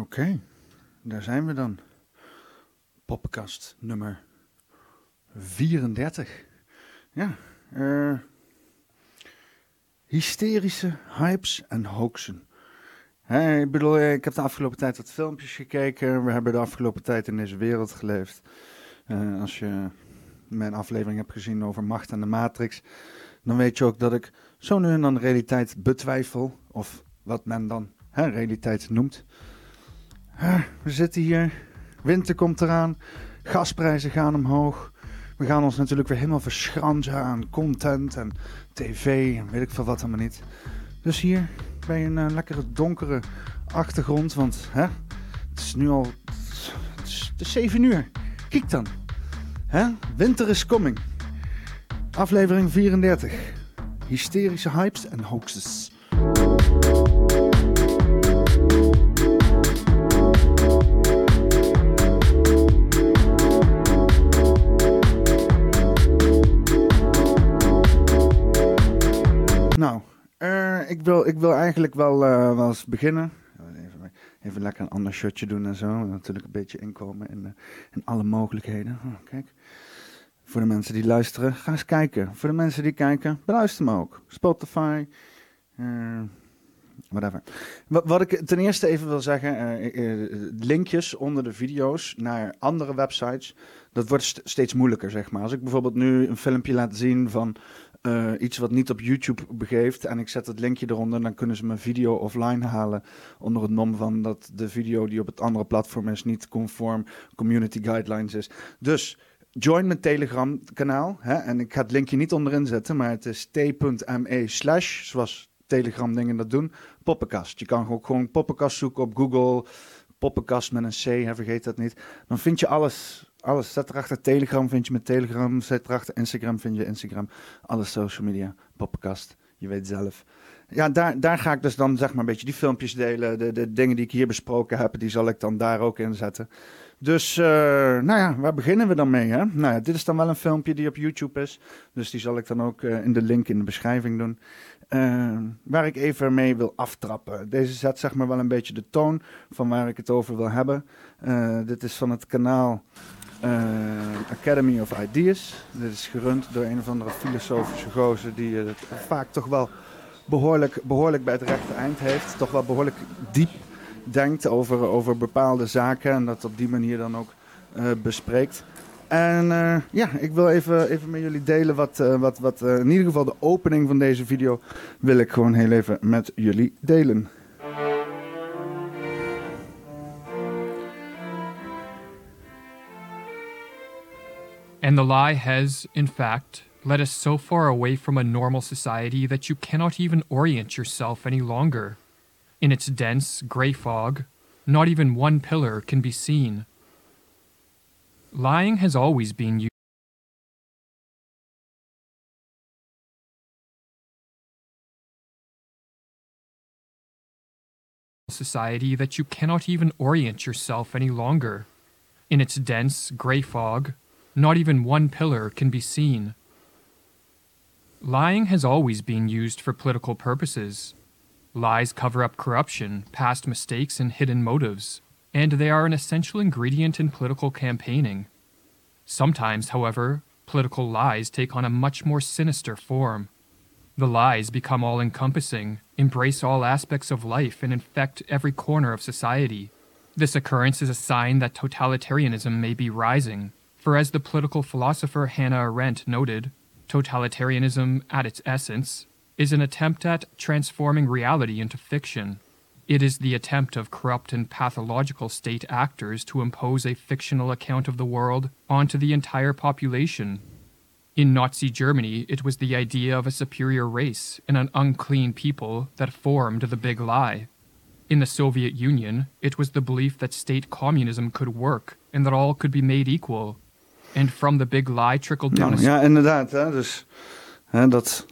Oké, daar zijn we dan. Poppenkast nummer 34. Ja, eh, hysterische hypes en hoaxen. Ik bedoel, eh, ik heb de afgelopen tijd wat filmpjes gekeken. We hebben de afgelopen tijd in deze wereld geleefd. Eh, als je mijn aflevering hebt gezien over macht en de matrix, dan weet je ook dat ik zo nu en dan realiteit betwijfel. Of wat men dan hè, realiteit noemt. We zitten hier, winter komt eraan, gasprijzen gaan omhoog. We gaan ons natuurlijk weer helemaal verschransen aan content en tv en weet ik veel wat allemaal niet. Dus hier bij een uh, lekkere donkere achtergrond, want hè, het is nu al het is 7 uur. Kijk dan. Hè? Winter is coming. Aflevering 34. Hysterische hypes en hoaxes. Ik, wil, ik wil eigenlijk wel, uh, wel eens beginnen. Even, even lekker een ander shirtje doen en zo. Natuurlijk een beetje inkomen in, uh, in alle mogelijkheden. Oh, kijk. Voor de mensen die luisteren, ga eens kijken. Voor de mensen die kijken, beluister me ook. Spotify, whatever. Wat, wat, ik ten eerste even wil zeggen, linkjes onder de video's naar andere websites, dat wordt st steeds moeilijker, zeg maar. Als ik bijvoorbeeld nu een filmpje laat zien van uh, iets wat niet op YouTube begeeft en ik zet het linkje eronder, dan kunnen ze mijn video offline halen onder het nom van dat de video die op het andere platform is niet conform community guidelines is. Dus join mijn Telegram kanaal hè, en ik ga het linkje niet onderin zetten, maar het is t.me slash, zoals Telegram dingen dat doen, poppenkast. Je kan ook gewoon poppenkast zoeken op Google, poppenkast met een C, hè, vergeet dat niet. Dan vind je alles alles. Zet erachter Telegram, vind je met Telegram. Zet erachter Instagram, vind je Instagram. Alle social media, poppenkast. Je weet zelf. Ja, daar, daar ga ik dus dan zeg maar een beetje die filmpjes delen. De, de dingen die ik hier besproken heb, die zal ik dan daar ook inzetten. Dus, uh, nou ja, waar beginnen we dan mee? Hè? Nou ja, dit is dan wel een filmpje die op YouTube is. Dus die zal ik dan ook uh, in de link in de beschrijving doen. Uh, waar ik even mee wil aftrappen. Deze zet zeg maar wel een beetje de toon van waar ik het over wil hebben. dit is van het kanaal Academy of Ideas. Dit is gerund door een of andere filosofische gozer die het vaak toch wel behoorlijk, behoorlijk bij het rechte eind heeft. Toch wel behoorlijk diep denkt over, over bepaalde zaken en dat op die manier dan ook uh, bespreekt. En uh, ja, ik wil even, even met jullie delen wat, wat, wat in ieder geval de opening van deze video wil ik gewoon heel even met jullie delen. And the lie has, in fact, led us so far away from a normal society that you cannot even orient yourself any longer. In its dense, gray fog, not even one pillar can be seen. Lying has always been used. Society that you cannot even orient yourself any longer. In its dense, gray fog, not even one pillar can be seen. Lying has always been used for political purposes. Lies cover up corruption, past mistakes, and hidden motives, and they are an essential ingredient in political campaigning. Sometimes, however, political lies take on a much more sinister form. The lies become all encompassing, embrace all aspects of life, and infect every corner of society. This occurrence is a sign that totalitarianism may be rising, for as the political philosopher Hannah Arendt noted, totalitarianism, at its essence, is an attempt at transforming reality into fiction. It is the attempt of corrupt and pathological state actors to impose a fictional account of the world onto the entire population. In Nazi Germany, it was the idea of a superior race and an unclean people that formed the big lie. In the Soviet Union, it was the belief that state communism could work and that all could be made equal, And from the big lie trickled down. Nou, ja, inderdaad. Hè, dus hè, dat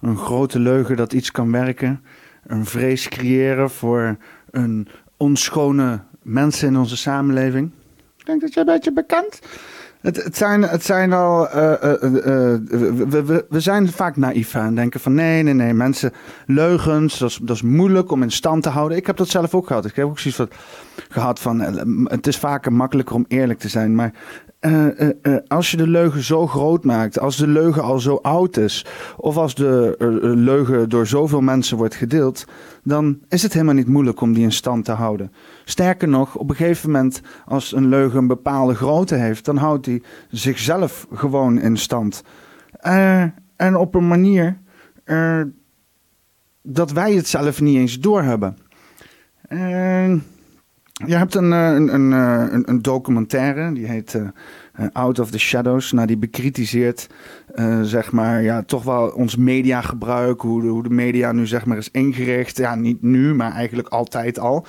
een grote leugen dat iets kan werken. Een vrees creëren voor een onschone mensen in onze samenleving. Ik denk dat je een beetje bekend. Het, het, zijn, het zijn al. Uh, uh, we, we, we, zijn vaak naïef en denken van nee, nee, nee. Mensen, leugens, dat is, dat is moeilijk om in stand te houden. Ik heb dat zelf ook gehad. Ik heb ook zoiets van, gehad van. Het is vaker makkelijker om eerlijk te zijn. Maar uh, uh, uh, als je de leugen zo groot maakt, als de leugen al zo oud is, of als de leugen door zoveel mensen wordt gedeeld, dan is het helemaal niet moeilijk om die in stand te houden. Sterker nog, op een gegeven moment, als een leugen een bepaalde grootte heeft, dan houdt die zichzelf gewoon in stand. en op een manier dat wij het zelf niet eens doorhebben. Je hebt een, een, een, een, een documentaire, die heet Out of the Shadows. Nou, die bekritiseert, zeg maar, ja, toch wel ons mediagebruik. Hoe de, hoe de media nu, zeg maar, is ingericht. Ja, niet nu, maar eigenlijk altijd al.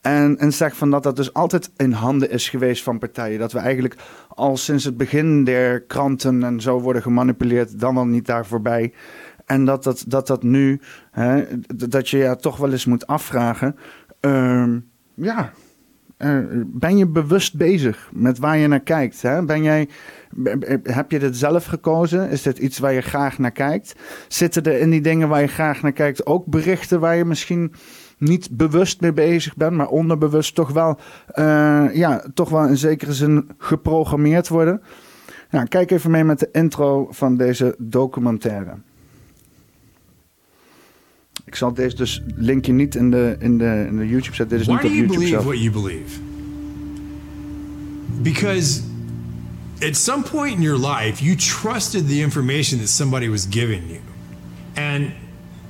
En, en zegt van dat dat dus altijd in handen is geweest van partijen. Dat we eigenlijk al sinds het begin der kranten en zo worden gemanipuleerd, dan wel niet daar voorbij. En dat dat, dat, dat nu, hè, dat je ja toch wel eens moet afvragen. Uh, ja, ben je bewust bezig met waar je naar kijkt? Hè? Ben jij, heb je dit zelf gekozen? Is dit iets waar je graag naar kijkt? Zitten er in die dingen waar je graag naar kijkt ook berichten waar je misschien niet bewust mee bezig bent, maar onderbewust toch wel, uh, ja, toch wel in zekere zin geprogrammeerd worden? Nou, kijk even mee met de intro van deze documentaire. Ik zal deze dus linkje niet in de, in de, in de YouTube zetten. Dit is Why niet op do you YouTube believe what you believe? Because at some point in your life, you trusted the information that somebody was giving you. And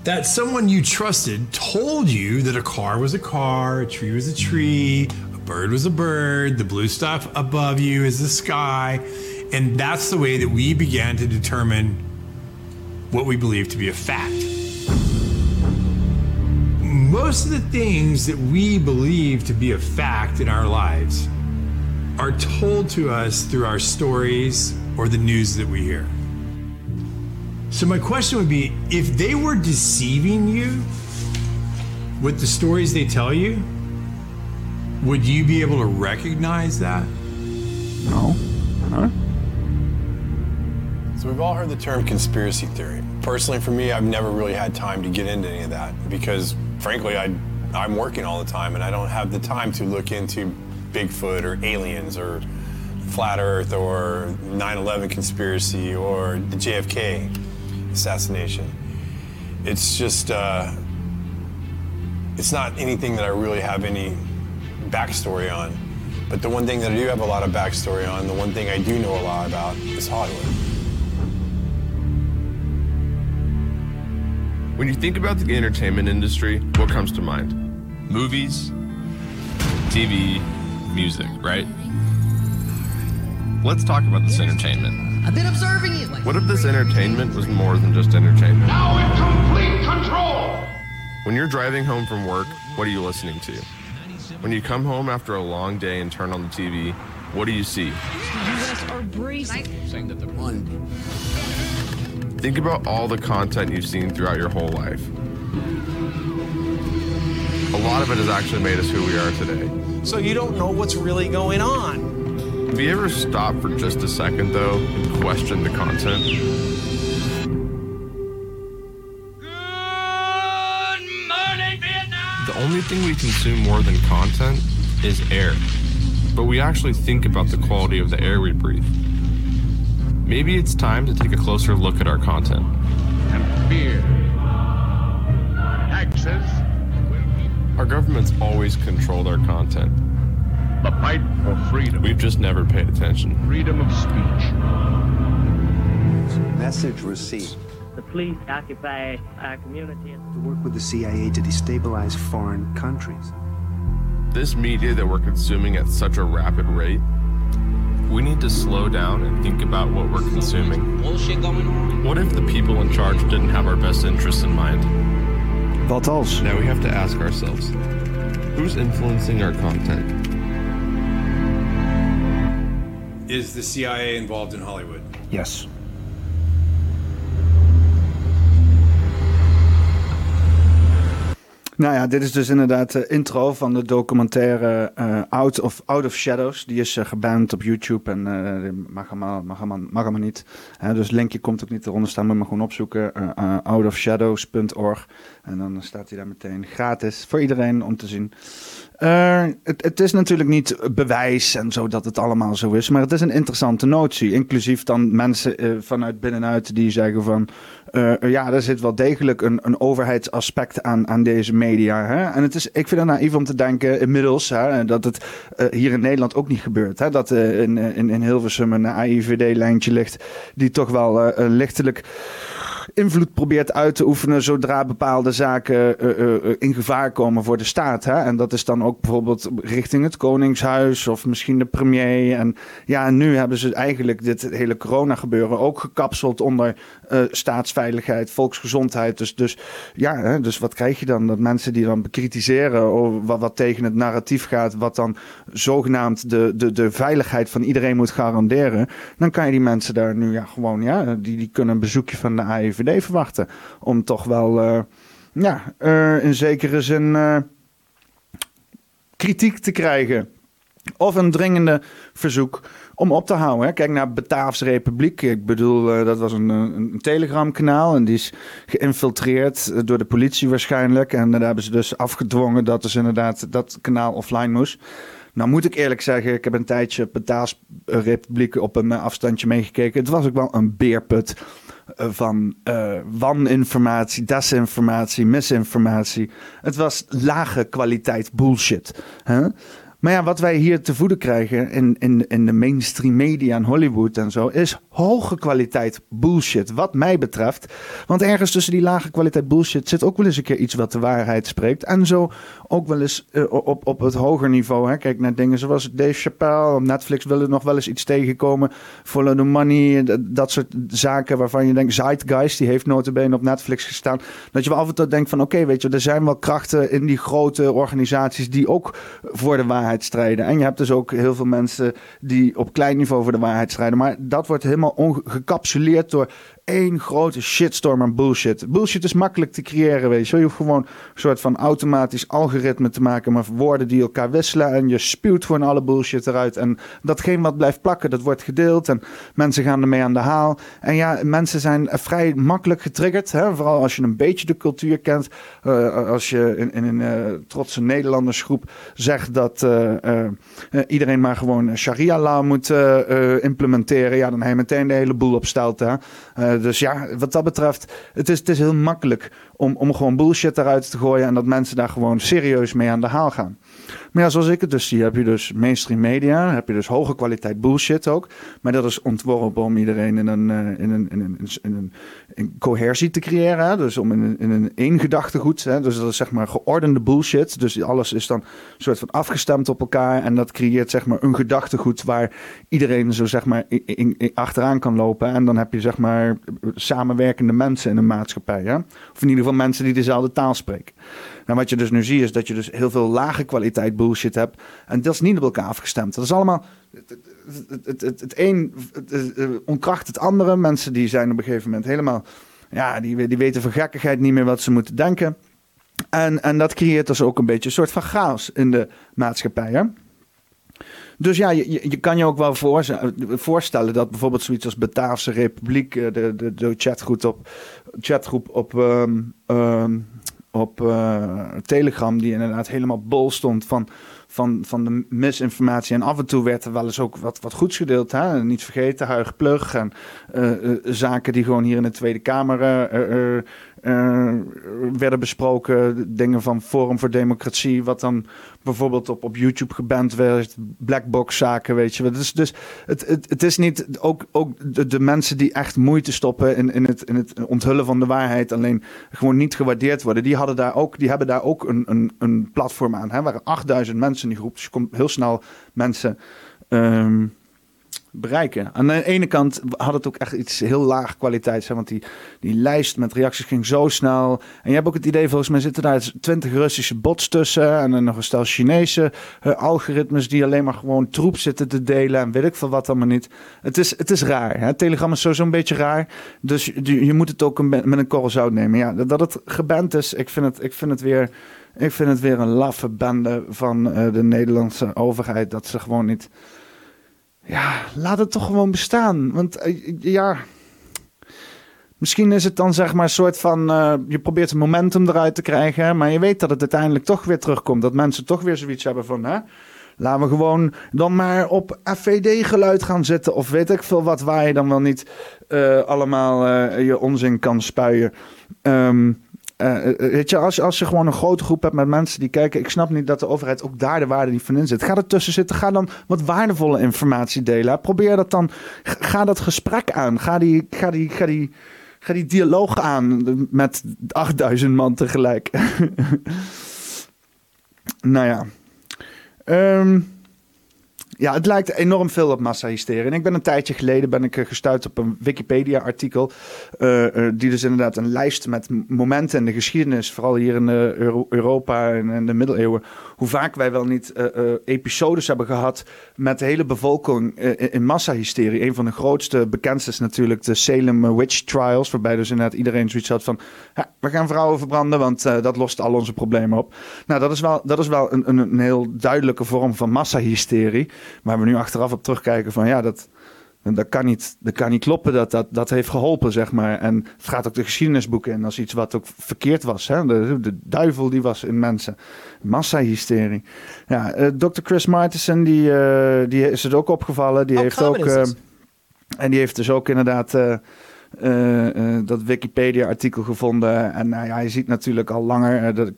that someone you trusted told you that a car was a car, a tree was a tree, a bird was a bird, the blue stuff above you is the sky. And that's the way that we began to determine what we believe to be a fact. Most of the things that we believe to be a fact in our lives are told to us through our stories or the news that we hear. So, my question would be if they were deceiving you with the stories they tell you, would you be able to recognize that? No. Huh? So we've all heard the term conspiracy theory. Personally, for me, I've never really had time to get into any of that because, frankly, I, I'm working all the time and I don't have the time to look into Bigfoot or aliens or flat Earth or 9/11 conspiracy or the JFK assassination. It's just, uh, it's not anything that I really have any backstory on. But the one thing that I do have a lot of backstory on, the one thing I do know a lot about is Hollywood. When you think about the entertainment industry, what comes to mind? Movies, TV, music, right? Let's talk about this entertainment. I've been observing you. What if this entertainment was more than just entertainment? Now in complete control! When you're driving home from work, what are you listening to? When you come home after a long day and turn on the TV, what do you see? The U.S. are bracing. saying that the one Think about all the content you've seen throughout your whole life. A lot of it has actually made us who we are today. So you don't know what's really going on. Have you ever stopped for just a second, though, and questioned the content? Good morning, Vietnam! The only thing we consume more than content is air. But we actually think about the quality of the air we breathe. Maybe it's time to take a closer look at our content. And fear. Taxes Our government's always controlled our content. the fight for freedom. We've just never paid attention. freedom of speech. Message received. The police occupy our community. To work with the CIA to destabilize foreign countries. This media that we're consuming at such a rapid rate, we need to slow down and think about what we're consuming. bullshit going on. What if the people in charge didn't have our best interests in mind? Wat als? Now we have to ask ourselves who's influencing our content? Is the CIA involved in Hollywood? Yes. Nou ja, dit is dus inderdaad de intro van de documentaire uh, Out, of, Out of Shadows. Die is uh, geband op YouTube en mag, allemaal, mag, allemaal, mag allemaal niet. dus linkje komt ook niet eronder staan, maar gewoon opzoeken. outofshadows.org En dan staat hij daar meteen gratis voor iedereen om te zien. Uh, het, is natuurlijk niet bewijs en zo dat het allemaal zo is, maar het is een interessante notie. Inclusief dan mensen uh, vanuit binnenuit die zeggen van uh, ja, er zit wel degelijk een, een overheidsaspect aan, aan deze media. Hè? En het is, ik vind het naïef om te denken inmiddels hè, dat het hier in Nederland ook niet gebeurt. Hè? Dat in, in, in Hilversum een AIVD-lijntje ligt die toch wel lichtelijk invloed probeert uit te oefenen zodra bepaalde zaken uh, uh, in gevaar komen voor de staat. Hè? En dat is dan ook bijvoorbeeld richting het Koningshuis of misschien de premier. En ja, nu hebben ze eigenlijk dit hele corona gebeuren ook gekapseld onder uh, staatsveiligheid, volksgezondheid. Dus, dus ja, hè? dus wat krijg je dan? Dat mensen die dan bekritiseren wat, tegen het narratief gaat, wat dan zogenaamd de, de, de veiligheid van iedereen moet garanderen. Dan kan je die mensen daar nu ja, gewoon, ja, die, die kunnen een bezoekje van de AIVD verwachten. Om toch wel, uh, ja, uh, in zekere zin kritiek te krijgen. Of een dringende verzoek om op te houden. Kijk naar Bataafse Republiek. Ik bedoel, dat was een, een telegramkanaal en die is geïnfiltreerd door de politie waarschijnlijk. En daar hebben ze dus afgedwongen dat dus inderdaad dat kanaal offline moest. Nou moet ik eerlijk zeggen, ik heb een tijdje Bataafse Republiek op een afstandje meegekeken. Het was ook wel een beerput van waninformatie, desinformatie, misinformatie. Het was lage kwaliteit bullshit. Hè? Maar ja, wat wij hier te voeden krijgen in, in, in de mainstream media en Hollywood en zo, is hoge kwaliteit bullshit, wat mij betreft. Want ergens tussen die lage kwaliteit bullshit zit ook wel eens een keer iets wat de waarheid spreekt. En zo ook wel eens uh, op, op het hoger niveau. Hè. Kijk naar dingen zoals Dave Chappelle, Netflix willen nog wel eens iets tegenkomen. Follow the money, dat soort zaken waarvan je denkt, Zeitgeist, die heeft notabene op Netflix gestaan. Dat je wel af en toe denkt van, oké, weet je, er zijn wel krachten in die grote organisaties die ook voor de waarheid strijden. En je hebt dus ook heel veel mensen die op klein niveau voor de waarheid strijden. Maar dat wordt helemaal gecapsuleerd door één grote shitstorm aan bullshit. Bullshit is makkelijk te creëren, weet je. Je hoeft gewoon een soort van automatisch algoritme te maken met woorden die elkaar wisselen. En je spuwt gewoon alle bullshit eruit. En datgene wat blijft plakken, dat wordt gedeeld. En mensen gaan ermee aan de haal. En ja, mensen zijn vrij makkelijk getriggerd. Hè? Vooral als je een beetje de cultuur kent. Uh, als je in, een uh, trotse Nederlandersgroep zegt dat iedereen maar gewoon sharia-law moet implementeren. Ja, dan heb je meteen de hele boel op stelt. Hè? Dus ja, wat dat betreft, het is, het is heel makkelijk om, om gewoon bullshit eruit te gooien en dat mensen daar gewoon serieus mee aan de haal gaan. Maar ja, zoals ik het dus zie, heb je dus mainstream media, heb je dus hoge kwaliteit bullshit ook. Maar dat is ontworpen om iedereen in een, uh, in een, in een, in een, te creëren. Hè? Dus om in een, in een één gedachtegoed. Hè? Dus dat is zeg maar geordende bullshit. Dus alles is dan een soort van afgestemd op elkaar. En dat creëert zeg maar een gedachtegoed waar iedereen zo zeg maar achteraan kan lopen. En dan heb je zeg maar samenwerkende mensen in een maatschappij. Hè? Of in ieder geval mensen die dezelfde taal spreken. Nou, wat je dus nu ziet is dat je dus heel veel lage kwaliteit bullshit hebt. En dat is niet op elkaar afgestemd. Dat is allemaal... Het, het, het, het, een ontkracht het andere. Mensen die zijn op een gegeven moment helemaal... Ja, die, die weten van gekkigheid niet meer wat ze moeten denken. En, en dat creëert dus ook een beetje een soort van chaos in de maatschappij. Hè? Dus ja, je, je kan je ook wel voorstellen dat bijvoorbeeld zoiets als Bataafse Republiek, de, de, de chatgroep op, chatgroep op um, um, op uh, Telegram, die inderdaad helemaal bol stond van, van, van de misinformatie. En af en toe werd er wel eens ook wat, wat goeds gedeeld. Hè? Niet vergeten, Huig Plug en uh, uh, zaken die gewoon hier in de Tweede Kamer uh, werden besproken. Dingen van Forum voor Democratie, wat dan bijvoorbeeld op, op YouTube geband werd. Blackbox zaken, weet je. Dus, dus het, het, het is niet ook, ook de, de, mensen die echt moeite stoppen in, in, het, in het onthullen van de waarheid, alleen gewoon niet gewaardeerd worden. Die, hadden daar ook, die hebben daar ook een, een, een platform aan. Er waren 8000 mensen in die groep, dus je komt heel snel mensen. Um, bereiken. Aan de ene kant had het ook echt iets heel laag kwaliteit, zijn, want die, die lijst met reacties ging zo snel. En je hebt ook het idee, volgens mij zitten daar twintig Russische bots tussen en dan nog een stel Chinese uh, algoritmes die alleen maar gewoon troep zitten te delen en weet ik veel wat allemaal niet. Het is, het is raar. Hè? Telegram is sowieso een beetje raar, dus je, je moet het ook een, met een korrel zout nemen. Ja, dat het geband is, ik vind het, ik vind het weer Ik vind het weer een laffe bende van eh, de Nederlandse overheid. Dat ze gewoon niet. Ja, laat het toch gewoon bestaan. Want eh, ja. Misschien is het dan zeg maar een soort van. eh, je probeert een momentum eruit te krijgen. Maar je weet dat het uiteindelijk toch weer terugkomt. Dat mensen toch weer zoiets hebben van. Hè? Laten we gewoon dan maar op FVD-geluid gaan zitten. Of weet ik veel wat, waar je dan wel niet allemaal je onzin kan spuien. Ehm, eh, eh, weet je, als, als je gewoon een grote groep hebt met mensen die kijken. Ik snap niet dat de overheid ook daar de waarde niet van in zit. Ga er tussen zitten. Ga dan wat waardevolle informatie delen. Probeer dat dan. Ga dat gesprek aan. Ga die. Ga die, ga die Ga die dialoog aan met 8000 man tegelijk. nou ja. Ehm, ja, het lijkt enorm veel op massahysterie. En ik ben een tijdje geleden ben ik eh, gestuurd op een Wikipedia-artikel. eh, eh, die dus inderdaad een lijst met momenten in de geschiedenis, vooral hier in Euro- Europa en in de middeleeuwen, hoe vaak wij wel niet episodes hebben gehad met de hele bevolking in- in massahysterie. Een van de grootste, bekendste is natuurlijk de Salem Witch Trials, waarbij dus inderdaad iedereen zoiets had van, we gaan vrouwen verbranden, want dat lost al onze problemen op. Nou, dat is wel, dat is wel een, een, een heel duidelijke vorm van massahysterie. Waar we nu achteraf op terugkijken van ja, dat, dat, kan, niet, dat kan niet kloppen. Dat, dat, dat heeft geholpen, zeg maar. En het gaat ook de geschiedenisboeken in als iets wat ook verkeerd was. Hè? De, de duivel die was in mensen. Massahysterie. Ja, eh, Dr. Chris Martensen, die, eh, die is het ook opgevallen. Die heeft ook... eh, en die heeft dus ook inderdaad dat Wikipedia-artikel gevonden. En nou ja, je ziet natuurlijk al langer eh, dat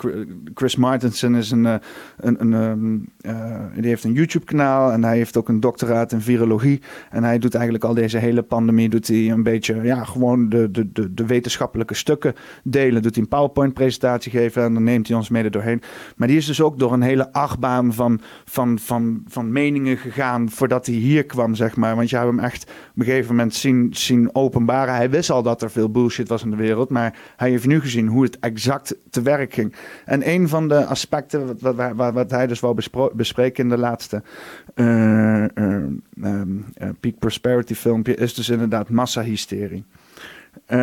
Chris Martensen is een, eh, een, een ehm, eh, die heeft een YouTube-kanaal en hij heeft ook een doctoraat in virologie. En hij doet eigenlijk al deze hele pandemie doet hij een beetje, ja, gewoon de, de, de, de wetenschappelijke stukken delen. Doet hij een PowerPoint-presentatie geven en dan neemt hij ons mede doorheen. Maar die is dus ook door een hele achtbaan van, van, van, van meningen gegaan voordat hij hier kwam, zeg maar. Want je hebt hem echt op een gegeven moment zien, zien. Hij wist al dat er veel bullshit was in de wereld, maar hij heeft nu gezien hoe het exact te werk ging. En een van de aspecten wat, wat, wat, hij dus wou bespreken in de laatste eh, ehm, eh, Peak Prosperity filmpje is dus inderdaad massahysterie. Eh,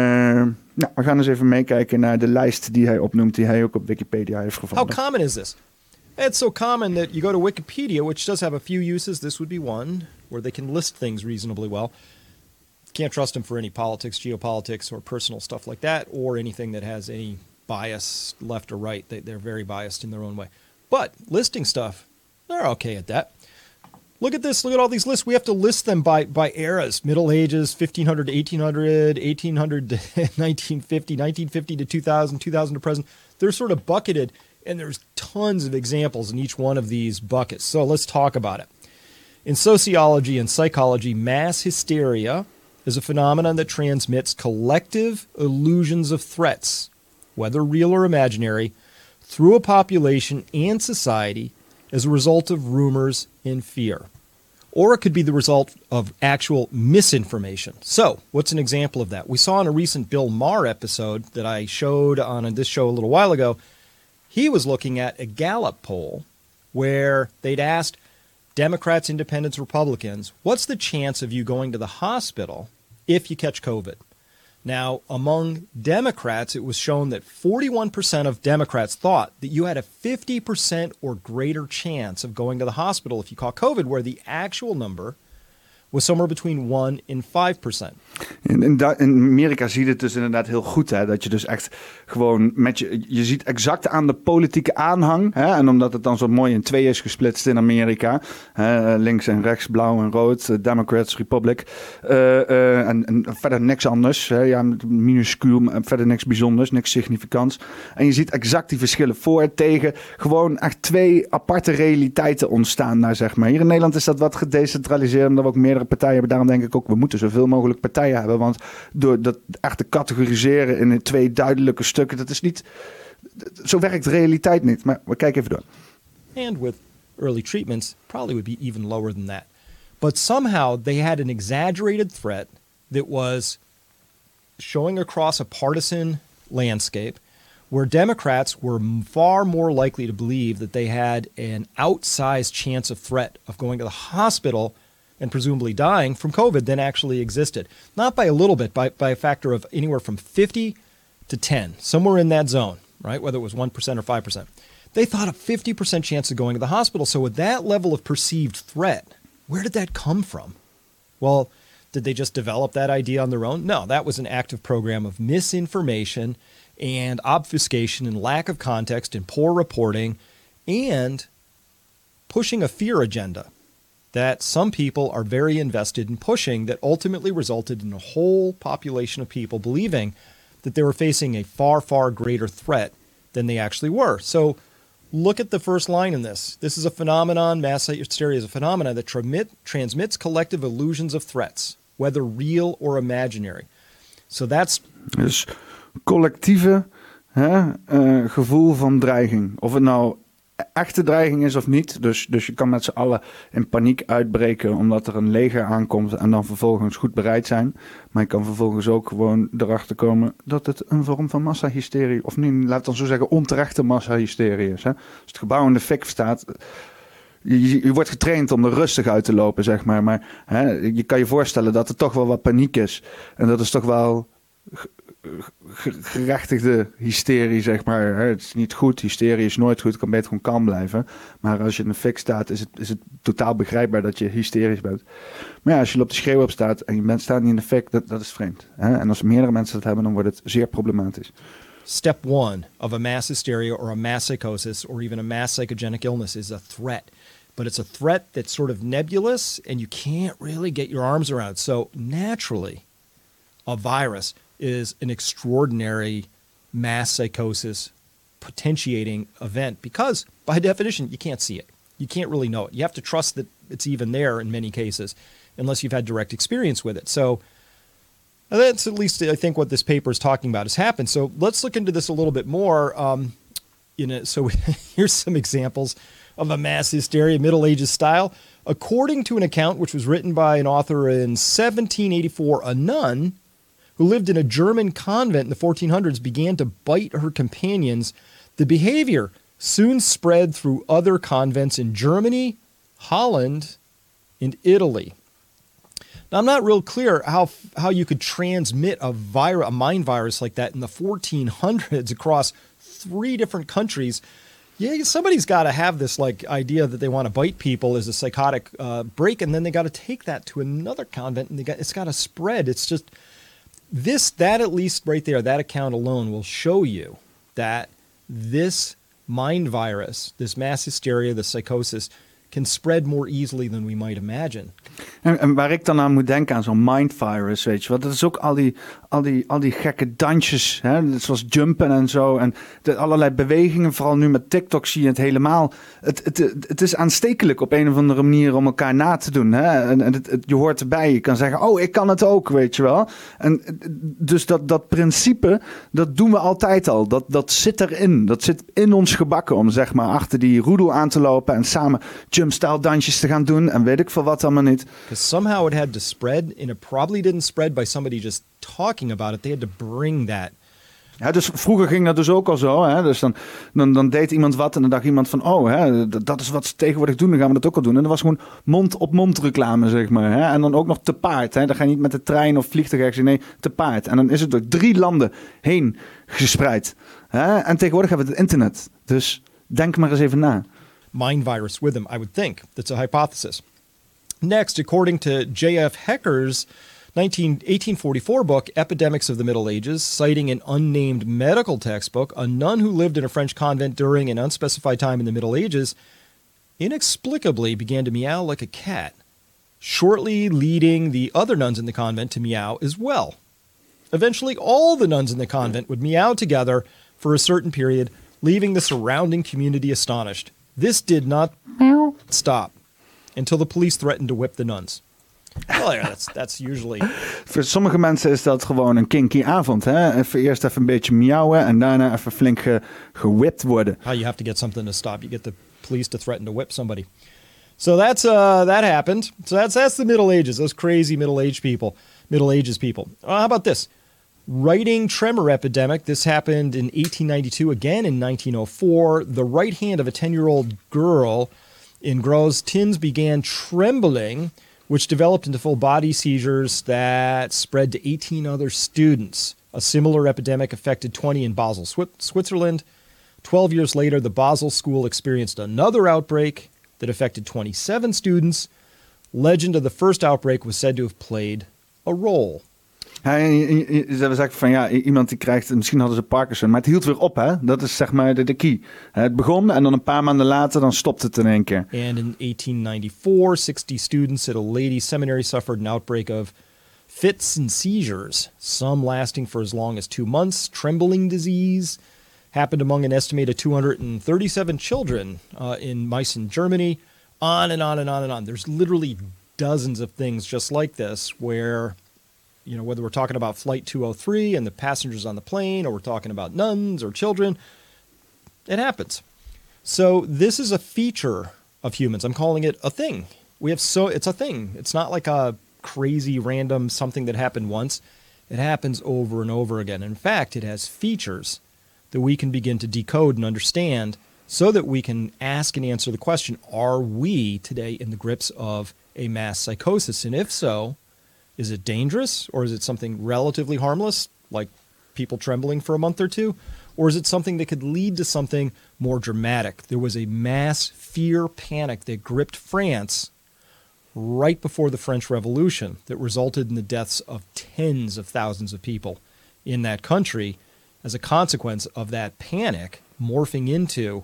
nou, we gaan eens even meekijken naar de lijst die hij opnoemt, die hij ook op Wikipedia heeft How gevonden. common is this? It's so common that you go to Wikipedia, which does have a few uses. This would be one where they can list things reasonably well. Can't trust them for any politics, geopolitics, or personal stuff like that, or anything that has any bias left or right. They, they're very biased in their own way. But listing stuff, they're okay at that. Look at this. Look at all these lists. We have to list them by, by eras Middle Ages, 1500 to 1800, 1800 to 1950, 1950 to 2000, 2000 to present. They're sort of bucketed, and there's tons of examples in each one of these buckets. So let's talk about it. In sociology and psychology, mass hysteria is a phenomenon that transmits collective illusions of threats, whether real or imaginary, through a population and society as a result of rumors and fear. Or it could be the result of actual misinformation. So, what's an example of that? We saw in a recent Bill Maher episode that I showed on this show a little while ago, he was looking at a Gallup poll where they'd asked Democrats, Independents, Republicans, what's the chance of you going to the hospital if you catch COVID? Now, among Democrats, it was shown that 41% of Democrats thought that you had a 50% or greater chance of going to the hospital if you caught COVID, where the actual number was somewhere between 1 and 5%. In, in, in Amerika zie je het dus inderdaad heel goed. Hè? Dat je dus echt gewoon met je. Je ziet exact aan de politieke aanhang. Hè? En omdat het dan zo mooi in twee is gesplitst in Amerika. Hè? Links en rechts, blauw en rood. eh, Democrats, Republic. eh, eh, en, en verder niks anders. Hè? Ja, minuscuul, verder niks bijzonders. Niks significants. En je ziet exact die verschillen voor, tegen. Gewoon echt twee aparte realiteiten ontstaan daar, zeg maar. Hier in Nederland is dat wat gedecentraliseerd. Omdat we ook meerdere partijen hebben. Daarom denk ik ook, we moeten zoveel mogelijk partijen hebben. Want door dat echt te categoriseren in twee duidelijke stukken, dat is niet. Zo werkt realiteit niet. Maar we kijken even door. And with early treatments, probably would be even lower than that. But somehow they had an exaggerated threat that was showing across a partisan landscape where Democrats were far more likely to believe that they had an outsized chance of threat of going to the hospital and presumably dying from COVID than actually existed. Not by a little bit, by, by a factor of anywhere from 50 to 10, somewhere in that zone, right? Whether it was 1% or 5%. they thought a 50% chance of going to the hospital. So, with that level of perceived threat, where did that come from? Well, did they just develop that idea on their own? No, that was an active program of misinformation and obfuscation and lack of context and poor reporting and pushing a fear agenda that some people are very invested in pushing that ultimately resulted in a whole population of people believing that they were facing a far, far greater threat than they actually were. So look at the first line in this. This is a phenomenon, mass hysteria is a phenomenon that transmit, transmits collective illusions of threats, whether real or imaginary. So that's. Dus collectieve hè, uh, gevoel van dreiging. Of het nou echte dreiging is of niet. Dus, dus je kan met z'n allen in paniek uitbreken omdat er een leger aankomt en dan vervolgens goed bereid zijn. Maar je kan vervolgens ook gewoon erachter komen dat het een vorm van massahysterie, of niet, laat dan zo zeggen, onterechte massahysterie is. Hè? Als het gebouw in de fik staat. Je, je, wordt getraind om er rustig uit te lopen, zeg maar. Maar hè, je kan je voorstellen dat er toch wel wat paniek is. En dat is toch wel gerechtigde hysterie, zeg maar. Het is niet goed, hysterie is nooit goed, kan beter gewoon kalm blijven. Maar als je in een fik staat, is het, is het totaal begrijpbaar dat je hysterisch bent. Maar ja, als je op de schreeuw op staat en je bent staat niet in de fik, dat, dat is vreemd. En als meerdere mensen dat hebben, dan wordt het zeer problematisch. Step one of a mass hysteria or a mass psychosis or even a mass psychogenic illness is a threat. But it's a threat that's sort of nebulous and you can't really get your arms around. So naturally, a virus is an extraordinary mass psychosis potentiating event because, by definition, you can't see it. You can't really know it. You have to trust that it's even there in many cases, unless you've had direct experience with it. So, that's at least, I think, what this paper is talking about has happened. So, let's look into this a little bit more. Um, you know, so, here's some examples of a mass hysteria, Middle Ages style. According to an account which was written by an author in 1784, a nun who lived in a German convent in the 1400s, began to bite her companions. The behavior soon spread through other convents in Germany, Holland, and Italy. Now, I'm not real clear how, how you could transmit a, virus, a mind virus like that in the 1400s across three different countries. Yeah, somebody's got to have this like idea that they want to bite people as a psychotic uh, break, and then they got to take that to another convent, and they got, it's got to spread. It's just this that at least right there that account alone will show you that this mind virus this mass hysteria the psychosis can spread more easily than we might imagine En, en, waar ik dan aan moet denken, aan zo'n mindvirus, weet je wat? Dat is ook al die, al die, al die gekke dansjes, hè? zoals jumpen en zo. En de, allerlei bewegingen, vooral nu met TikTok zie je het helemaal. Het, het, het is aanstekelijk op een of andere manier om elkaar na te doen. Hè? En, en het, je hoort erbij, je kan zeggen, oh, ik kan het ook, weet je wel. En dus dat, dat principe, dat doen we altijd al. Dat, dat zit erin, dat zit in ons gebakken om zeg maar achter die roedel aan te lopen en samen jumpstyle dansjes te gaan doen en weet ik veel wat allemaal niet. Because somehow it had to spread, and it probably didn't spread by somebody just talking about it. They had to bring that. Ja, dus vroeger ging dat dus ook al zo. Hè? Dus dan, dan, dan deed iemand wat en dan dacht iemand van... oh, hè, dat is wat ze tegenwoordig doen, dan gaan we dat ook al doen. En dat was gewoon mond-op-mond reclame, zeg maar. Hè? En dan ook nog te paard. Hè? Dan ga je niet met de trein of vliegtuig ergens nee, te paard. En dan is het door drie landen heen gespreid. Hè? En tegenwoordig hebben we het internet. Dus denk maar eens even na. Mind virus with them, I would think. That's a hypothesis. Next, according to J.F. Hecker's 19, 1844 book, Epidemics of the Middle Ages, citing an unnamed medical textbook, a nun who lived in a French convent during an unspecified time in the Middle Ages inexplicably began to meow like a cat, shortly leading the other nuns in the convent to meow as well. Eventually, all the nuns in the convent would meow together for a certain period, leaving the surrounding community astonished. This did not stop until the police threatened to whip the nuns. Well, yeah, that's, that's usually... Voor sommige mensen is dat gewoon een kinky avond. Hè? Even eerst even een beetje miauwen en daarna even flink ge, gewipt worden. How you have to get something to stop. You get the police to threaten to whip somebody. So that's uh, that happened. So that's that's the Middle Ages. Those crazy Middle Age people, Middle Ages people. Uh, how about this? Writing tremor epidemic. This happened in 1892, again in 1904. The right hand of a 10 year old girl in Gros Tins began trembling, which developed into full body seizures that spread to 18 other students. A similar epidemic affected 20 in Basel, Switzerland. Twelve years later, the Basel school experienced another outbreak that affected 27 students. Legend of the first outbreak was said to have played a role. Van ja, iemand die krijgt, misschien hadden ze Parkinson, maar het hield weer op, hè? Dat is zeg maar de, de key. Het begon en dan een paar maanden later, dan stopt het in één keer. And in 1894, 60 students at a ladies' seminary suffered an outbreak of fits and seizures, some lasting for as long as two months. Trembling disease happened among an estimated 237 children uh, in Meissen, Germany. On and on and on and on. There's literally dozens of things just like this where you know, whether we're talking about Flight 203 and the passengers on the plane, or we're talking about nuns or children, it happens. So this is a feature of humans. I'm calling it a thing. We have so it's a thing. It's not like a crazy random something that happened once. It happens over and over again. In fact, it has features that we can begin to decode and understand so that we can ask and answer the question, are we today in the grips of a mass psychosis? And if so, is it dangerous or is it something relatively harmless, like people trembling for a month or two? Or is it something that could lead to something more dramatic? There was a mass fear panic that gripped France right before the French Revolution that resulted in the deaths of tens of thousands of people in that country as a consequence of that panic morphing into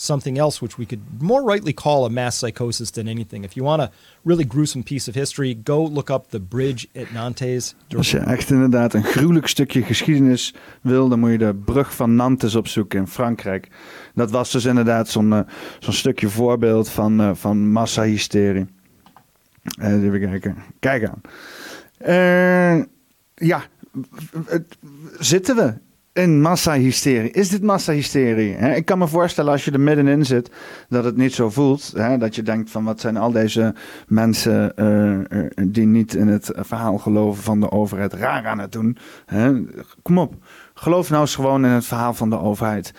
something else which we could more rightly call a mass psychosis than anything. If you want a really gruesome piece of history, go look up the bridge at Nantes. Als je echt inderdaad een gruwelijk stukje geschiedenis wil, dan moet je de brug van Nantes opzoeken in Frankrijk. Dat was dus inderdaad zo'n uh, zo'n stukje voorbeeld van, uh, van massahysterie. Uh, even kijken. Kijk aan. ja, zitten we in massahysterie. Is dit massahysterie? Ik kan me voorstellen als je er middenin zit dat het niet zo voelt. Dat je denkt van wat zijn al deze mensen uh, die niet in het verhaal geloven van de overheid raar aan het doen. Kom op, geloof nou eens gewoon in het verhaal van de overheid.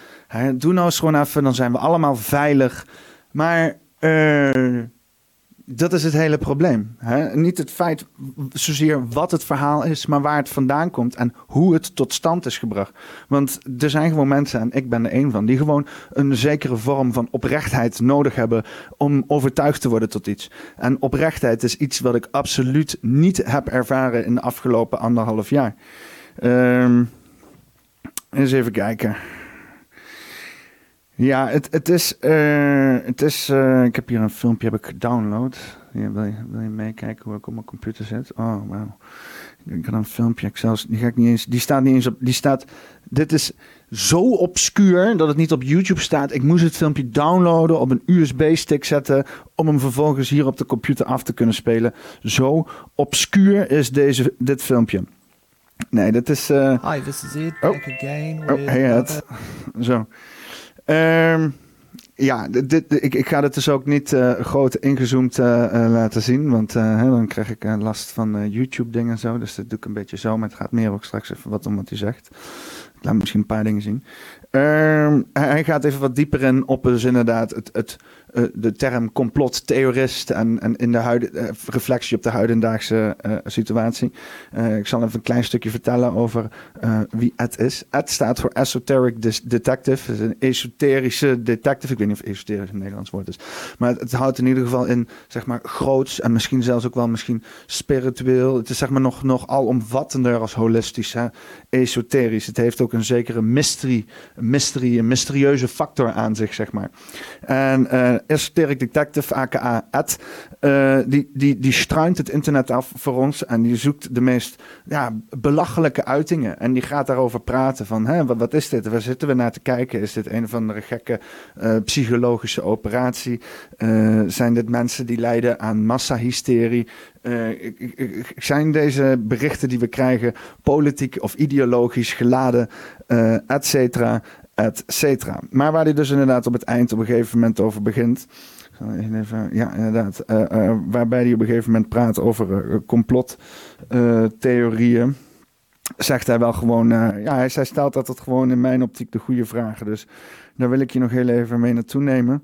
Doe nou eens gewoon even, dan zijn we allemaal veilig. Maar... Uh, dat is het hele probleem. Hè? Niet het feit zozeer wat het verhaal is, maar waar het vandaan komt en hoe het tot stand is gebracht. Want er zijn gewoon mensen, en ik ben er een van, die gewoon een zekere vorm van oprechtheid nodig hebben om overtuigd te worden tot iets. En oprechtheid is iets wat ik absoluut niet heb ervaren in de afgelopen anderhalf jaar. Um, eens even kijken. Ja, het, het is. Uh, het is uh, ik heb hier een filmpje heb ik gedownload. Wil, je, wil je meekijken hoe ik op mijn computer zit? Oh, wauw. Ik had een filmpje. Ik zelfs, die ga ik niet eens. Die staat niet eens op. Die staat. Dit is zo obscuur dat het niet op YouTube staat. Ik moest het filmpje downloaden, op een USB-stick zetten. om hem vervolgens hier op de computer af te kunnen spelen. Zo obscuur is deze, dit filmpje. Nee, dit is. Uh... Hi, this is it. Back oh. again. Oh, hey. Zo. Um, ja, dit, ik, ik ga het dus ook niet uh, groot ingezoomd uh, uh, laten zien. Want dan krijg ik last van YouTube dingen en zo. Dus dat doe ik een beetje zo. Maar het gaat meer ook straks even wat om wat u zegt. Ik laat misschien een paar dingen zien. Um, hij gaat even wat dieper in op dus inderdaad het, het, uh, de term complottheorist en, en in de huid, uh, reflectie op de huidendaagse uh, situatie. ik zal even een klein stukje vertellen over wie Ed is. Ed staat voor Esoteric Detective. Het is een esoterische detective. Ik weet niet of esoterisch een Nederlands woord is. Maar het, het, houdt in ieder geval in, zeg maar, groots en misschien zelfs ook wel misschien spiritueel. Het is zeg maar nog, nog alomvattender als holistisch, hè? esoterisch. Het heeft ook een zekere mystery mystery, een mysterieuze factor aan zich, zeg maar. En uh, Esoteric Detective, aka Ed, uh, die, die, die struint het internet af voor ons en die zoekt de meest ja, belachelijke uitingen. En die gaat daarover praten van, hè, wat, wat is dit? Waar zitten we naar te kijken? Is dit een of andere gekke uh, psychologische operatie? zijn dit mensen die lijden aan massahysterie? Uh, zijn deze berichten die we krijgen politiek of ideologisch geladen, uh, et cetera, et cetera. Maar waar hij dus inderdaad op het eind op een gegeven moment over begint. Even, ja, inderdaad. Uh, waarbij hij op een gegeven moment praat over complottheorieën. zegt hij wel gewoon, ja, hij, hij stelt dat het gewoon in mijn optiek de goede vragen. Dus daar wil ik je nog heel even mee naartoe nemen.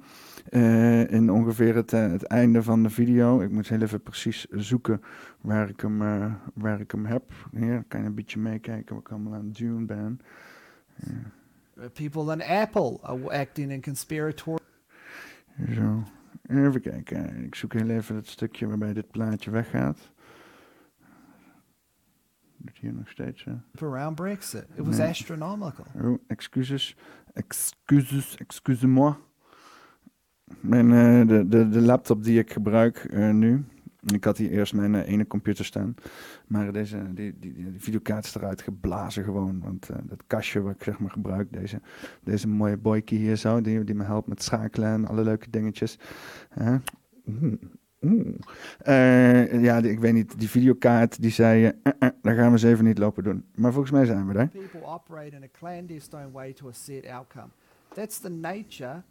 In ongeveer het, het, einde van de video. Ik moet heel even precies zoeken waar ik hem, waar ik hem heb. Hier kan je een beetje meekijken wat ik allemaal aan het doen ben. Uh, People in Apple acting in conspiratorial Zo, even kijken. Ik zoek heel even het stukje waarbij dit plaatje weggaat. Doet hier nog steeds, hè? around Brexit. It was Nee. astronomical. Oh, excuses. Excuses, excuse-moi. Mijn, eh, de, de, de laptop die ik gebruik eh, nu. Ik had hier eerst mijn eh, ene computer staan. Maar deze, die, die, die videokaart is eruit geblazen gewoon. Want eh, dat kastje wat ik zeg maar gebruik, deze, deze mooie boykie hier zo, die, die me helpt met schakelen en alle leuke dingetjes. Oeh, oeh. Eh, ja, ik weet niet, die videokaart die zei, daar gaan we eens even niet lopen doen. Maar volgens mij zijn we daar. People operate in a clandestine way to a set outcome. That's the nature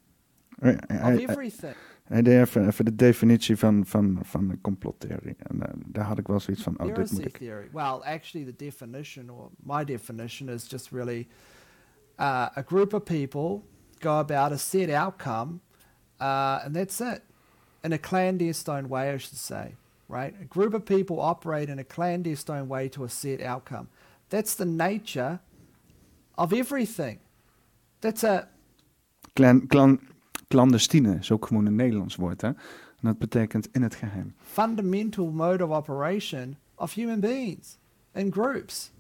Oh of everything. Hij deed even, even de definitie van, van, van complottheorie. En eh, daar had ik wel zoiets van, oh, dit moet ik. theory. Well, actually, the definition, or my definition, is just really uh, a group of people go about a set outcome, uh, and that's it. In a clandestine way, I should say, right? A group of people operate in a clandestine way to a set outcome. That's the nature of everything. That's a Clan, clan, clandestine is ook gewoon een Nederlands woord, hè? En dat betekent in het geheim. fundamental mode of operation of human beings in groups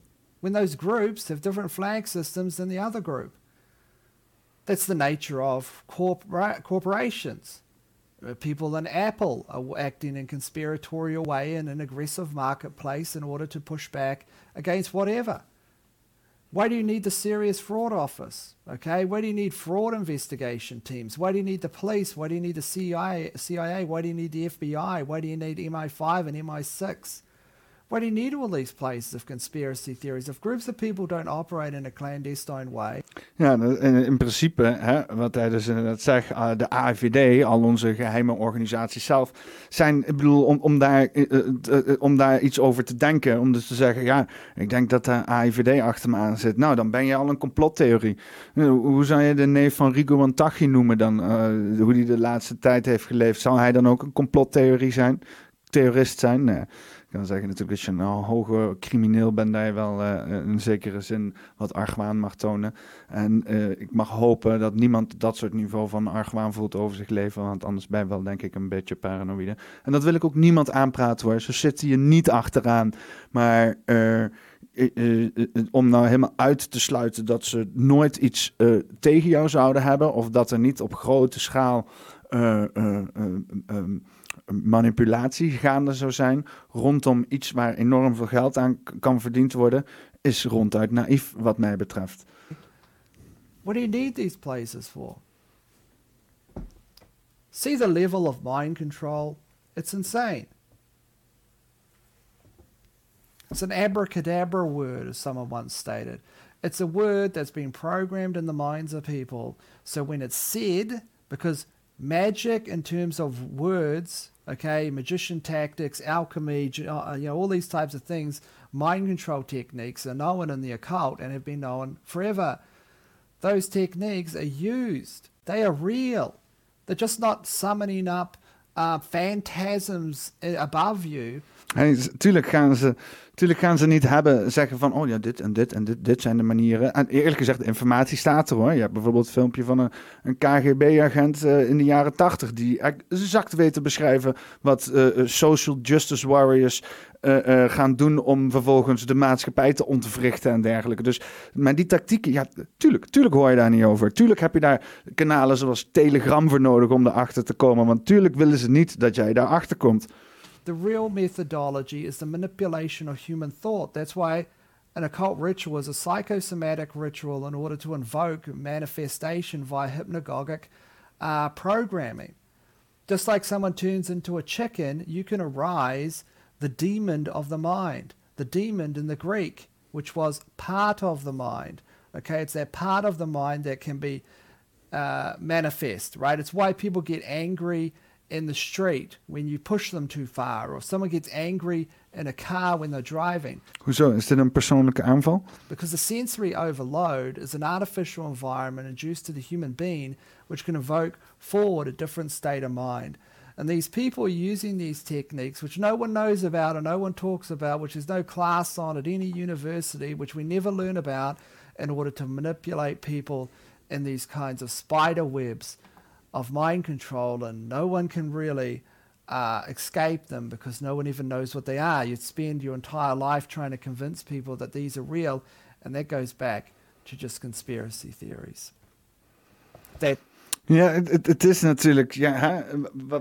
when those groups have different flag systems than the other group. That's the nature of corpora- corporations. Uh, People in Apple are acting in conspiratorial way in an aggressive marketplace in order to push back against whatever. Why do you need the serious fraud office? Okay, why do you need fraud investigation teams? Why do you need the police? Why do you need the CIA? CIA? Why do you need the FBI? Why do you need MI5 and MI6? Why do you need all these places of conspiracy theories? If groups of people don't operate in a clandestine way, Ja, in, in principe, hè, wat hij dus zegt, eh, de AIVD, al onze geheime organisaties zelf, zijn, ik bedoel, om, daar, eh, eh, om daar iets over te denken, om dus te zeggen, ja, ik denk dat de AIVD achter me aan zit. Nou, dan ben je al een complottheorie. Hoe zou je de neef van Rigo Wantaghi noemen dan, hoe die de laatste tijd heeft geleefd? Zou hij dan ook een complottheorie zijn? Terrorist zijn? Nee. Kan zeggen natuurlijk, als je een hoge crimineel bent, dat je wel eh, in zekere zin wat argwaan mag tonen. En eh, ik mag hopen dat niemand dat soort niveau van argwaan voelt over zich leven, want anders ben je wel denk ik een beetje paranoïde. En dat wil ik ook niemand aanpraten hoor, zo zit je niet achteraan. Maar eh, eh, eh, eh, om nou helemaal uit te sluiten dat ze nooit iets eh, tegen jou zouden hebben, of dat er niet op grote schaal eh, eh, eh, manipulatie gaande zou zijn rondom iets waar enorm veel geld aan kan verdiend worden, is ronduit naïef wat mij betreft. what do you need these places for? See the level of mind control? It's insane. It's an abracadabra word, as someone once stated. It's a word that's been programmed in the minds of people. So when it's said, because magic in terms of words, okay, magician tactics, alchemy, ge- uh, you know, all these types of things, mind control techniques are known in the occult and have been known forever. Those techniques are used. They are real. They're just not summoning up uh, phantasms uh, above you. Tuurlijk, gaan ze, tuurlijk gaan ze niet hebben, zeggen van, oh ja, dit en dit en dit, dit zijn de manieren. En eerlijk gezegd, informatie staat er hoor. Je hebt bijvoorbeeld een filmpje van een, een KGB-agent eh, in de jaren tachtig, die exact weet te beschrijven wat eh, eh, social justice warriors gaan doen om vervolgens de maatschappij te ontwrichten en dergelijke. Dus, maar die tactieken, ja, tuurlijk, tuurlijk hoor je daar niet over. Tuurlijk heb je daar kanalen zoals Telegram voor nodig om erachter te komen, want tuurlijk willen ze niet dat jij daarachter komt. The real methodology is the manipulation of human thought. That's why an occult ritual is a psychosomatic ritual in order to invoke manifestation via hypnagogic uh, programming. Just like someone turns into a chicken, you can arise the demon of the mind. The demon in the Greek, which was part of the mind. Okay, it's that part of the mind that can be uh, manifest, right? It's why people get angry in the street when you push them too far, or someone gets angry in a car when they're driving. Hoezo? Is dit een persoonlijke aanval? Because the sensory overload is an artificial environment induced to the human being, which can evoke forward a different state of mind. And these people are using these techniques, which no one knows about and no one talks about, which is no class on at any university, which we never learn about. in order to manipulate people in these kinds of spider webs of mind control, and no one can really uh, escape them because no one even knows what they are. You'd spend your entire life trying to convince people that these are real, and that goes back to just conspiracy theories. That Ja, het, is natuurlijk, ja,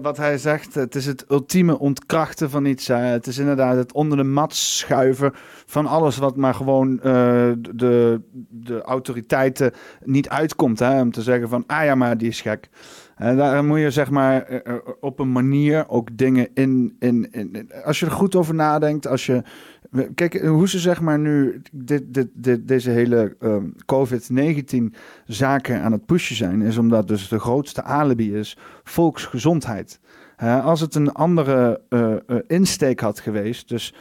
wat hij zegt, het is het ultieme ontkrachten van iets. Hè. Het is inderdaad het onder de mat schuiven van alles wat maar gewoon eh, de, de autoriteiten niet uitkomt. Hè, om te zeggen van, ah ja, maar die is gek. En daar moet je zeg maar eh, eh, op een manier ook dingen in, in, in, Als je er goed over nadenkt, als je... Kijk, hoe ze zeg maar nu dit, deze hele ehm, COVID-19 zaken aan het pushen zijn, is omdat dus de grootste alibi is volksgezondheid. Als het een andere eh, eh, insteek had geweest, dus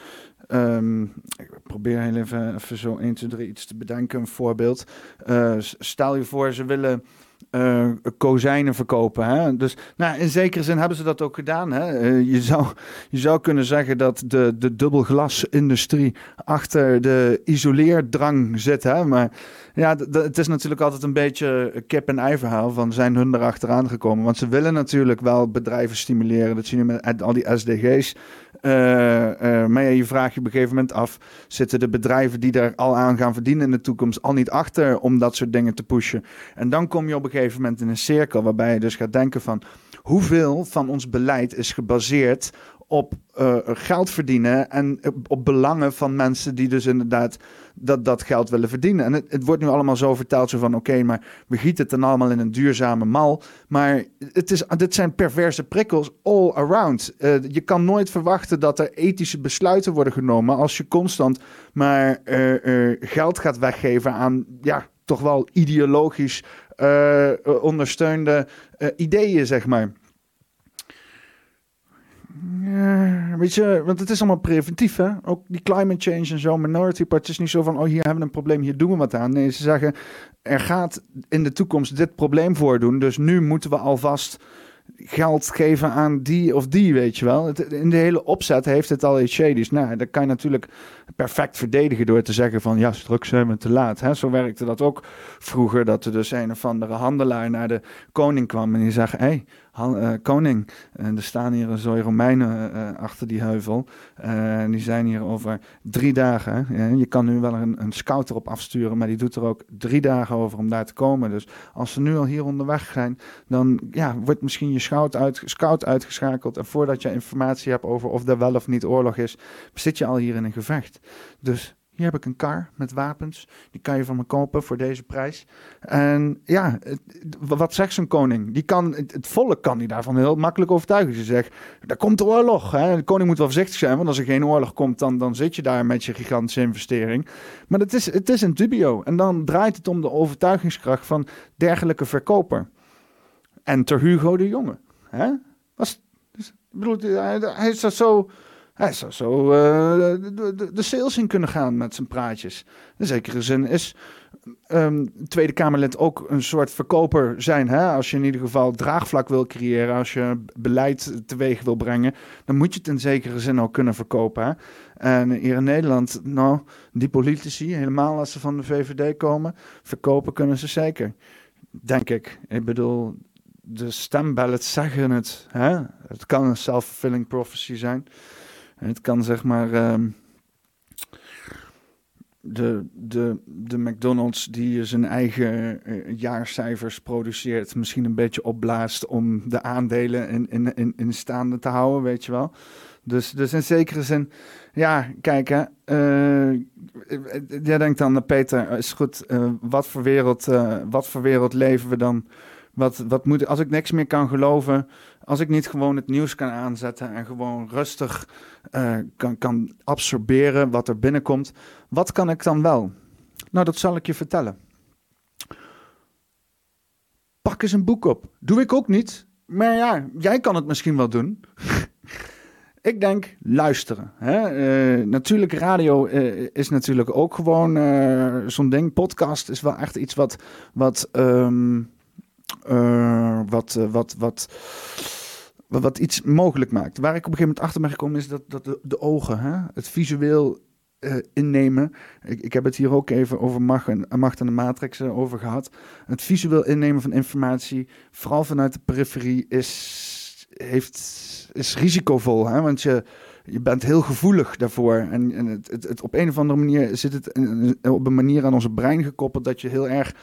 ehm, ik probeer heel even, even zo 1, 2, 3 iets te bedenken, een voorbeeld. Eh, stel je voor, ze willen eh, kozijnen verkopen. Hè? Dus nou, in zekere zin hebben ze dat ook gedaan. Hè? Eh, je, zou, je zou kunnen zeggen dat de, de dubbelglasindustrie achter de isoleerdrang zit. Hè? Maar ja, het is natuurlijk altijd een beetje kip-en-ei verhaal van zijn hun erachteraan gekomen. Want ze willen natuurlijk wel bedrijven stimuleren. Dat zie je met al die SDG's. Eh, eh, maar je vraagt je op een gegeven moment af: zitten de bedrijven die daar al aan gaan verdienen in de toekomst al niet achter om dat soort dingen te pushen? En dan kom je op een gegeven moment in een cirkel waarbij je dus gaat denken van hoeveel van ons beleid is gebaseerd op eh, geld verdienen en op belangen van mensen die dus inderdaad dat, dat geld willen verdienen. En het, het wordt nu allemaal zo verteld zo van oké, maar we gieten het dan allemaal in een duurzame mal. Maar het is, dit zijn perverse prikkels all around. Eh, je kan nooit verwachten dat er ethische besluiten worden genomen als je constant maar eh, eh, geld gaat weggeven aan ja, toch wel ideologisch ondersteunde ideeën, zeg maar. Ja, weet je, want het is allemaal preventief, hè? Ook die climate change en zo, minority part, is niet zo van, oh, hier hebben we een probleem, hier doen we wat aan. Nee, ze zeggen, er gaat in de toekomst dit probleem voordoen, dus nu moeten we alvast geld geven aan die of die, weet je wel. In de hele opzet heeft het al iets shadies. Nou, dat kan je natuurlijk perfect verdedigen door te zeggen van, ja, straks zijn we te laat. Hè? Zo werkte dat ook vroeger, dat er dus een of andere handelaar naar de koning kwam en die zegt, hé, hey, koning, en er staan hier een zooi Romeinen eh, achter die heuvel. Eh, en die zijn hier over drie dagen. je kan nu wel een, een scout erop afsturen, maar die doet er ook drie dagen over om daar te komen. Dus als ze nu al hier onderweg zijn, dan ja, wordt misschien je scout, uit, scout uitgeschakeld. En voordat je informatie hebt over of er wel of niet oorlog is, zit je al hier in een gevecht. Dus heb ik een kar met wapens. Die kan je van me kopen voor deze prijs. En ja, wat zegt zo'n koning? Die kan, het, volk kan die daarvan heel makkelijk overtuigen. Ze zegt, daar komt de oorlog. Hè? De koning moet wel voorzichtig zijn, want als er geen oorlog komt, dan, dan zit je daar met je gigantische investering. Maar het is, het is een dubio. En dan draait het om de overtuigingskracht van dergelijke verkoper. En ter Hugo de Jonge. Hè? Was, dus, bedoel, hij, hij is dat zo... Hij zou zo eh, de, sales in kunnen gaan met zijn praatjes. In zekere zin is ehm, Tweede Kamerlid ook een soort verkoper zijn. Hè? Als je in ieder geval draagvlak wil creëren, als je beleid teweeg wil brengen, dan moet je het in zekere zin ook kunnen verkopen. Hè? En hier in Nederland, nou, die politici, helemaal als ze van de VVD komen, verkopen kunnen ze zeker. Denk ik. Ik bedoel, de stemballets zeggen het. Hè? Het kan een self-fulfilling prophecy zijn. Het kan zeg maar ehm, de, de, de McDonald's die zijn eigen eh, jaarcijfers produceert, misschien een beetje opblaast om de aandelen in, in, in, in staande te houden, weet je wel. Dus, dus in zekere zin, ja, kijk hè. eh, jij denkt dan, Peter, is goed, eh, wat, voor wereld, eh, wat voor wereld leven we dan? Wat, wat moet, als ik niks meer kan geloven, als ik niet gewoon het nieuws kan aanzetten en gewoon rustig eh, kan, kan absorberen wat er binnenkomt, wat kan ik dan wel? Nou, dat zal ik je vertellen. Pak eens een boek op. Doe ik ook niet. Maar ja, jij kan het misschien wel doen. ik denk luisteren. Hè? Eh, natuurlijk, radio eh, is natuurlijk ook gewoon zo'n ding. Podcast is wel echt iets wat. wat ehm, uh, wat, uh, wat, wat, wat, iets mogelijk maakt. Waar ik op een gegeven moment achter ben gekomen is dat, dat de, ogen, hè? het visueel eh, innemen. Ik, ik heb het hier ook even over macht en, macht en de matrix eh, over gehad. Het visueel innemen van informatie, vooral vanuit de periferie, is, heeft, is risicovol. Hè? Want je, je bent heel gevoelig daarvoor. En, en het, het, het- op een of andere manier zit het op een manier aan onze brein gekoppeld dat je heel erg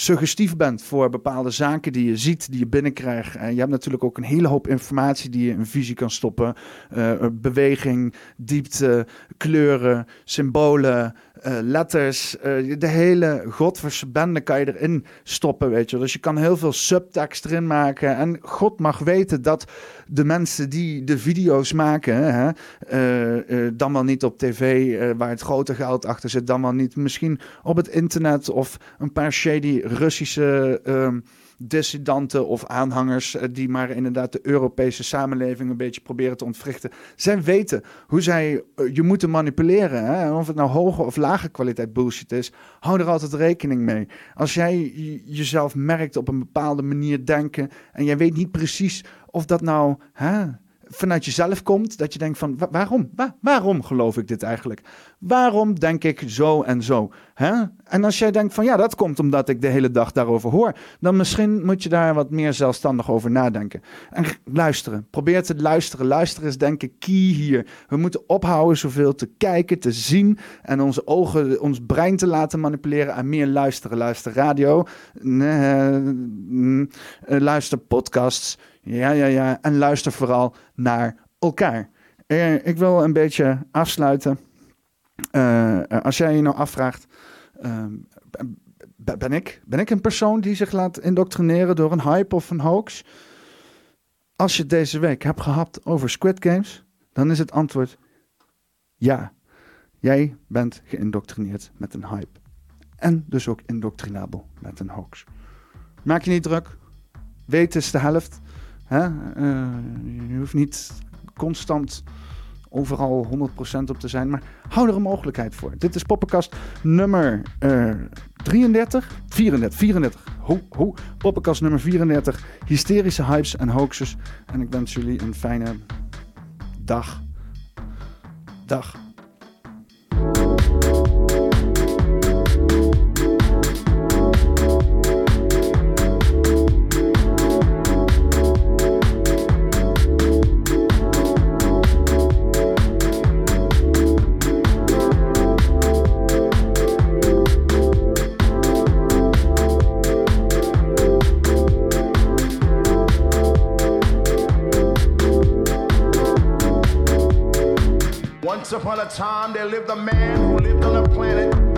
suggestief bent voor bepaalde zaken die je ziet, die je binnenkrijgt. En je hebt natuurlijk ook een hele hoop informatie die je in visie kan stoppen. Eh, beweging, diepte, kleuren, symbolen, eh, letters. eh, de hele godverse bende kan je erin stoppen, weet je. Dus je kan heel veel subtekst erin maken. En God mag weten dat de mensen die de video's maken, hè, eh, dan wel niet op tv, waar het grote geld achter zit, dan wel niet misschien op het internet of een paar shady Russische ehm, dissidenten of aanhangers eh, die maar inderdaad de Europese samenleving een beetje proberen te ontwrichten. Zij weten hoe zij eh, je moeten manipuleren. Hè? Of het nou hoge of lage kwaliteit bullshit is, hou er altijd rekening mee. Als jij jezelf merkt op een bepaalde manier denken en jij weet niet precies of dat nou hè, vanuit jezelf komt, dat je denkt van wa- waarom? Wa- waarom geloof ik dit eigenlijk? Waarom denk ik zo en zo? Hè? En als jij denkt van ja, dat komt omdat ik de hele dag daarover hoor, dan misschien moet je daar wat meer zelfstandig over nadenken. En luisteren. Probeer te luisteren. Luisteren is denk ik key hier. We moeten ophouden zoveel te kijken, te zien en onze ogen, ons brein te laten manipuleren en meer luisteren. Luister radio, nee, mm, eh, luister podcasts. Ja, ja, ja. En luister vooral naar elkaar. Eh, ik wil een beetje afsluiten. Eh, eh, als jij je nou afvraagt, ehm, ben, ik, ben ik een persoon die zich laat indoctrineren door een hype of een hoax? Als je deze week hebt gehad over Squid Games, dan is het antwoord ja. Jij bent geïndoctrineerd met een hype. En dus ook indoctrinabel met een hoax. Maak je niet druk. Weten is de helft. Hè? Eh, je hoeft niet constant overal 100% op te zijn. Maar hou er een mogelijkheid voor. Dit is Poppenkast nummer eh 33? 34, 34. Ho, ho. Poppenkast nummer 34. Hysterische hypes en hoaxes. En ik wens jullie een fijne dag. Dag. Upon a time, there lived a man who lived on a planet.